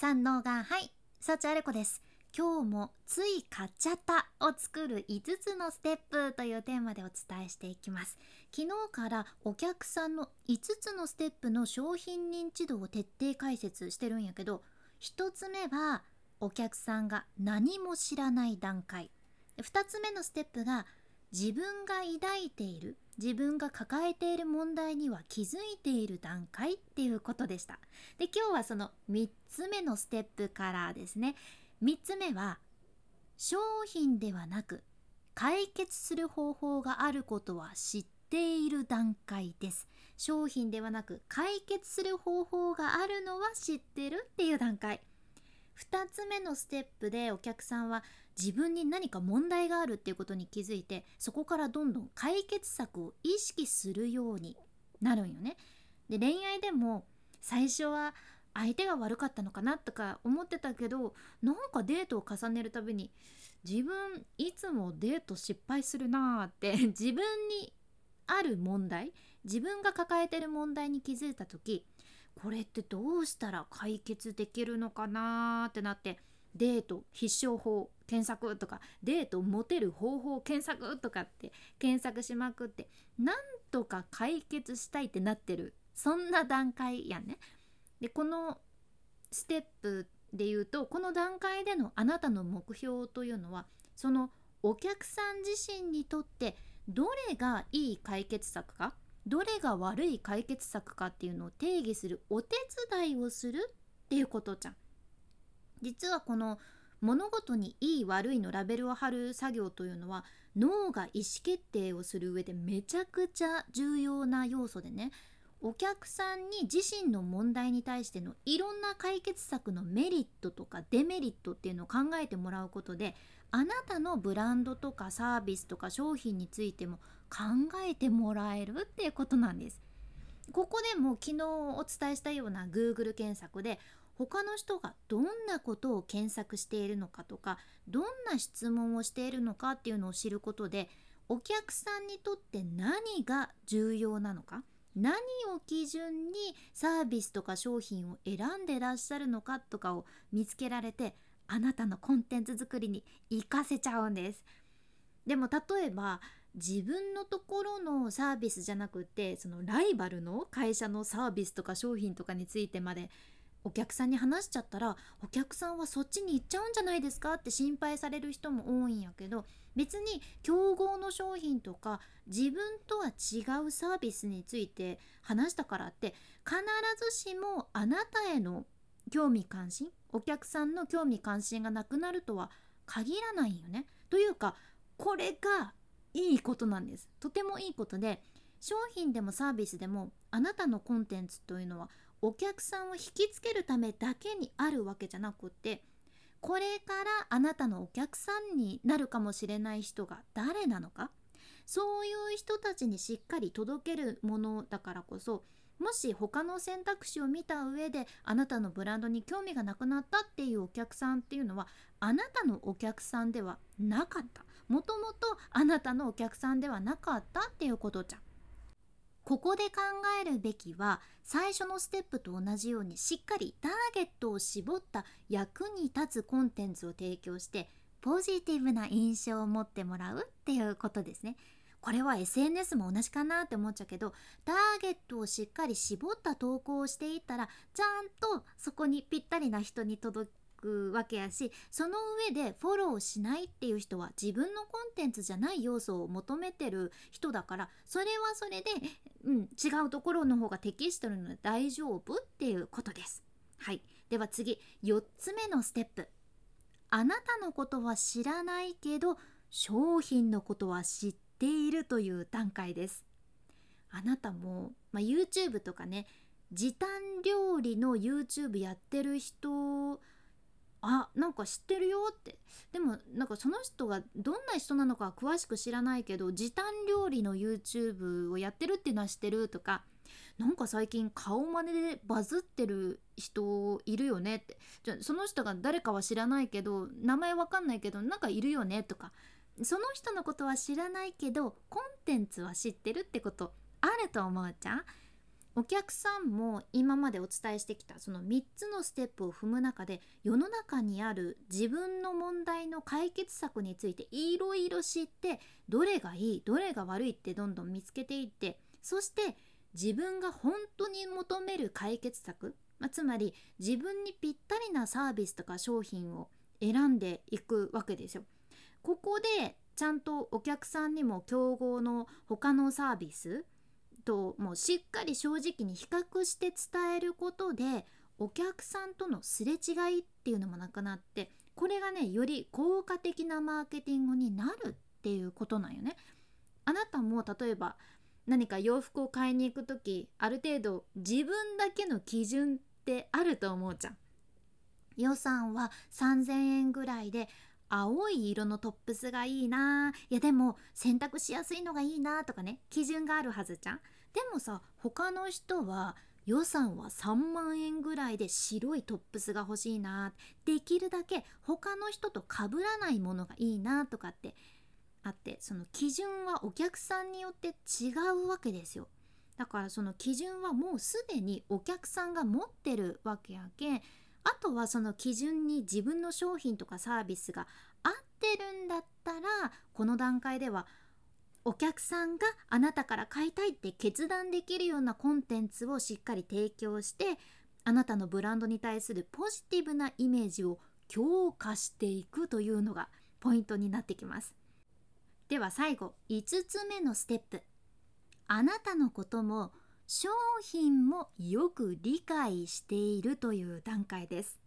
三能がはい。幸あれ子です。今日もつい買っちゃったを作る5つのステップというテーマでお伝えしていきます。昨日からお客さんの5つのステップの商品認知度を徹底解説してるんやけど1つ目はお客さんが何も知らない段階。2つ目のステップが自分が抱いている自分が抱えている問題には気づいている段階っていうことでした。で今日はその3つ目のステップからですね。3つ目は商品ではなく解決する方法があることは知っている段階です。商品ではなく解決する方法があるのは知ってるっていう段階。2つ目のステップでお客さんは自分に何か問題があるっていうことに気づいてそこからどんどん解決策を意識するようになるんよね。で恋愛でも最初は相手が悪かったのかなとか思ってたけどなんかデートを重ねるたびに自分いつもデート失敗するなーって 自分にある問題自分が抱えてる問題に気づいた時これってどうしたら解決できるのかなーってなってデート必勝法検索とかデートモテる方法検索とかって検索しまくってなんとか解決したいってなってるそんな段階やね。でこのステップで言うとこの段階でのあなたの目標というのはそのお客さん自身にとってどれがいい解決策かどれが悪い解決策かっていうのを定義するお手伝いをするっていうことじゃん。実はこの物事にいい悪いのラベルを貼る作業というのは脳が意思決定をする上でめちゃくちゃ重要な要素でねお客さんに自身の問題に対してのいろんな解決策のメリットとかデメリットっていうのを考えてもらうことであなたのブランドとかサービスとか商品についても考えてもらえるっていうことなんです。ここでも昨日お伝えしたような Google 検索で他の人がどんなことを検索しているのかとかどんな質問をしているのかっていうのを知ることでお客さんにとって何が重要なのか何を基準にサービスとか商品を選んでらっしゃるのかとかを見つけられてあなたのコンテンツ作りに活かせちゃうんです。でも例えば自分のところのサービスじゃなくてそのライバルの会社のサービスとか商品とかについてまでお客さんに話しちゃったらお客さんはそっちに行っちゃうんじゃないですか？って心配される人も多いんやけど別に競合の商品とか自分とは違うサービスについて話したからって必ずしもあなたへの興味関心お客さんの興味関心がなくなるとは限らないよね。というかこれがいいことなんです。とてもいいことで商品でもサービスでもあなたのコンテンツというのはお客さんを引きつけるためだけにあるわけじゃなくってこれからあなたのお客さんになるかもしれない人が誰なのかそういう人たちにしっかり届けるものだからこそもし他の選択肢を見た上であなたのブランドに興味がなくなったっていうお客さんっていうのはあなたのお客さんではなかったもともとあなたのお客さんではなかったっていうことじゃん。ここで考えるべきは最初のステップと同じようにしっかりターゲットを絞った役に立つコンテンツを提供してポジティブな印象を持ってもらうっていうことですね。これは SNS も同じかなって思っちゃうけどターゲットをしっかり絞った投稿をしていったらちゃんとそこにぴったりな人に届くわけやしその上でフォローしないっていう人は自分のコンテンツじゃない要素を求めてる人だからそれはそれで、うん、違うところの方が適してるので大丈夫っていうことです。はい、では次4つ目のステップ。あなたのことは知らないけど商品のことは知っているという段階です。あなたも、まあ、YouTube とかね時短料理の YouTube やってる人あなんか知ってるよって。でもなんかその人がどんな人なのかは詳しく知らないけど時短料理の YouTube をやってるっていうのは知ってるとかなんか最近顔真似でバズってる人いるよねって。じゃその人が誰かは知らないけど名前わかんないけどなんかいるよねとか。その人のことは知らないけどコンテンツは知ってるってことあると思うじゃん。お客さんも今までお伝えしてきたその3つのステップを踏む中で世の中にある自分の問題の解決策についていろいろ知ってどれがいいどれが悪いってどんどん見つけていってそして自分が本当に求める解決策、まあ、つまり自分にぴったりなサービスとか商品を選んでいくわけですよ。ここでちゃんとお客さんにも競合の他のサービスともうしっかり正直に比較して伝えることでお客さんとのすれ違いっていうのもなくなってこれがねより効果的なマーケティングになるっていうことなんよね。あなたも例えば何か洋服を買いに行く時ある程度自分だけの基準ってあると思うじゃん。予算は3,000円ぐらいで青い色のトップスがいいないやでも洗濯しやすいのがいいなとかね基準があるはずじゃん。でもさ他の人は予算は3万円ぐらいで白いトップスが欲しいなできるだけ他の人と被らないものがいいなとかってあってその基準はお客さんによって違うわけですよ。だからその基準はもうすでにお客さんが持ってるわけやけん。あとはその基準に自分の商品とかサービスが合ってるんだったらこの段階ではお客さんがあなたから買いたいって決断できるようなコンテンツをしっかり提供してあなたのブランドに対するポジティブなイメージを強化していくというのがポイントになってきます。では最後5つ目のステップ。あなたのことも商品もよく理解しているという段階です。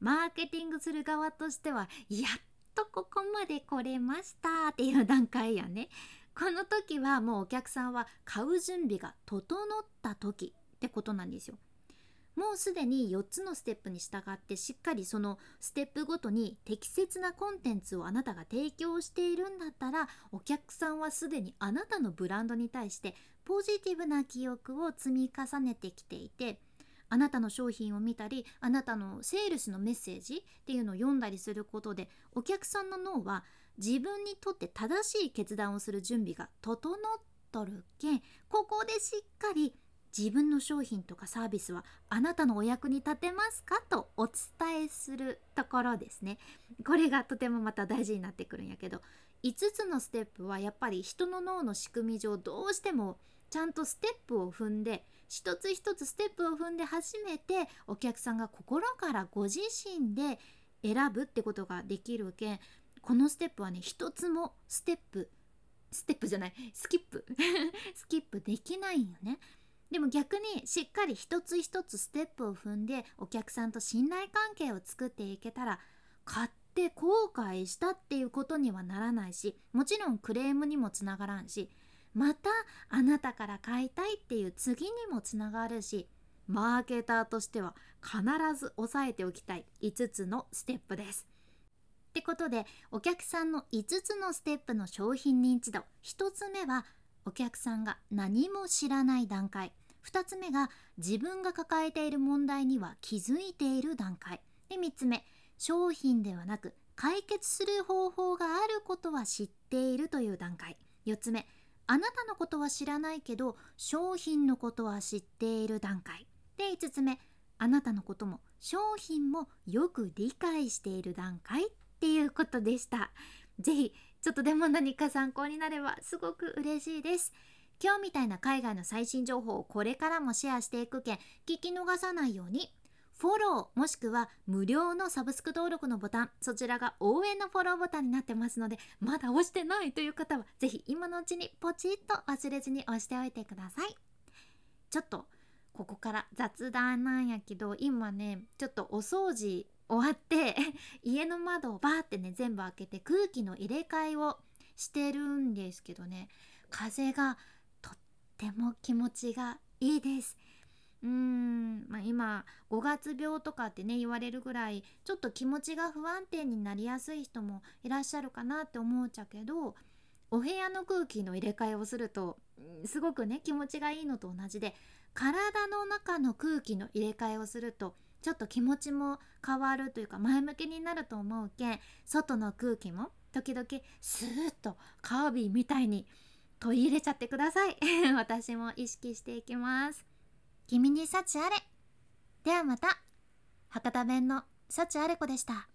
マーケティングする側としてはやっとここまで来れましたっていう段階やね。この時はもうお客さんは買う準備が整った時ってことなんですよ。もうすでに4つのステップに従ってしっかりそのステップごとに適切なコンテンツをあなたが提供しているんだったらお客さんはすでにあなたのブランドに対してポジティブな記憶を積み重ねてきていてあなたの商品を見たりあなたのセールスのメッセージっていうのを読んだりすることでお客さんの脳は自分にとって正しい決断をする準備が整っとるけんここでしっかり自分の商品とかサービスはあなたのお役に立てますかとお伝えするところですね。これがとてもまた大事になってくるんやけど5つのステップはやっぱり人の脳の仕組み上どうしてもちゃんとステップを踏んで一つ一つステップを踏んで初めてお客さんが心からご自身で選ぶってことができるけんこのステップはね一つもステップステップじゃないスキップ スキップできないよねでも逆にしっかり一つ一つステップを踏んでお客さんと信頼関係を作っていけたら買って後悔したっていうことにはならないしもちろんクレームにもつながらんしまたあなたから買いたいっていう次にもつながるしマーケターとしては必ず押さえておきたい5つのステップです。ってことでお客さんの5つのステップの商品認知度。1つ目はお客さんが何も知らない段階。2つ目が自分が抱えている問題には気づいている段階。で3つ目商品ではなく解決する方法があることは知っているという段階。4つ目あなたのことは知らないけど商品のことは知っている段階。で5つ目あなたのことも商品もよく理解している段階いうことでした。是非ちょっとでも何か参考になればすごく嬉しいです。今日みたいな海外の最新情報をこれからもシェアしていくけん聞き逃さないように。フォローもしくは無料のサブスク登録のボタンそちらが応援のフォローボタンになってますのでまだ押してないという方は是非今のうちにポチッと忘れずに押しておいてください。ちょっとここから雑談なんやけど今ねちょっとお掃除終わって 家の窓をバーってね全部開けて空気の入れ替えをしてるんですけどね。風がとっても気持ちがいいです。うーん、まあ、今5月病とかってね言われるぐらいちょっと気持ちが不安定になりやすい人もいらっしゃるかなって思うちゃけどお部屋の空気の入れ替えをするとすごくね気持ちがいいのと同じで体の中の空気の入れ替えをするとちょっと気持ちも変わるというか前向きになると思うけん外の空気も時々スーッとカービィみたいに取り入れちゃってください。私も意識していきます。君に幸あれ。ではまた。博多弁の幸あれ子でした。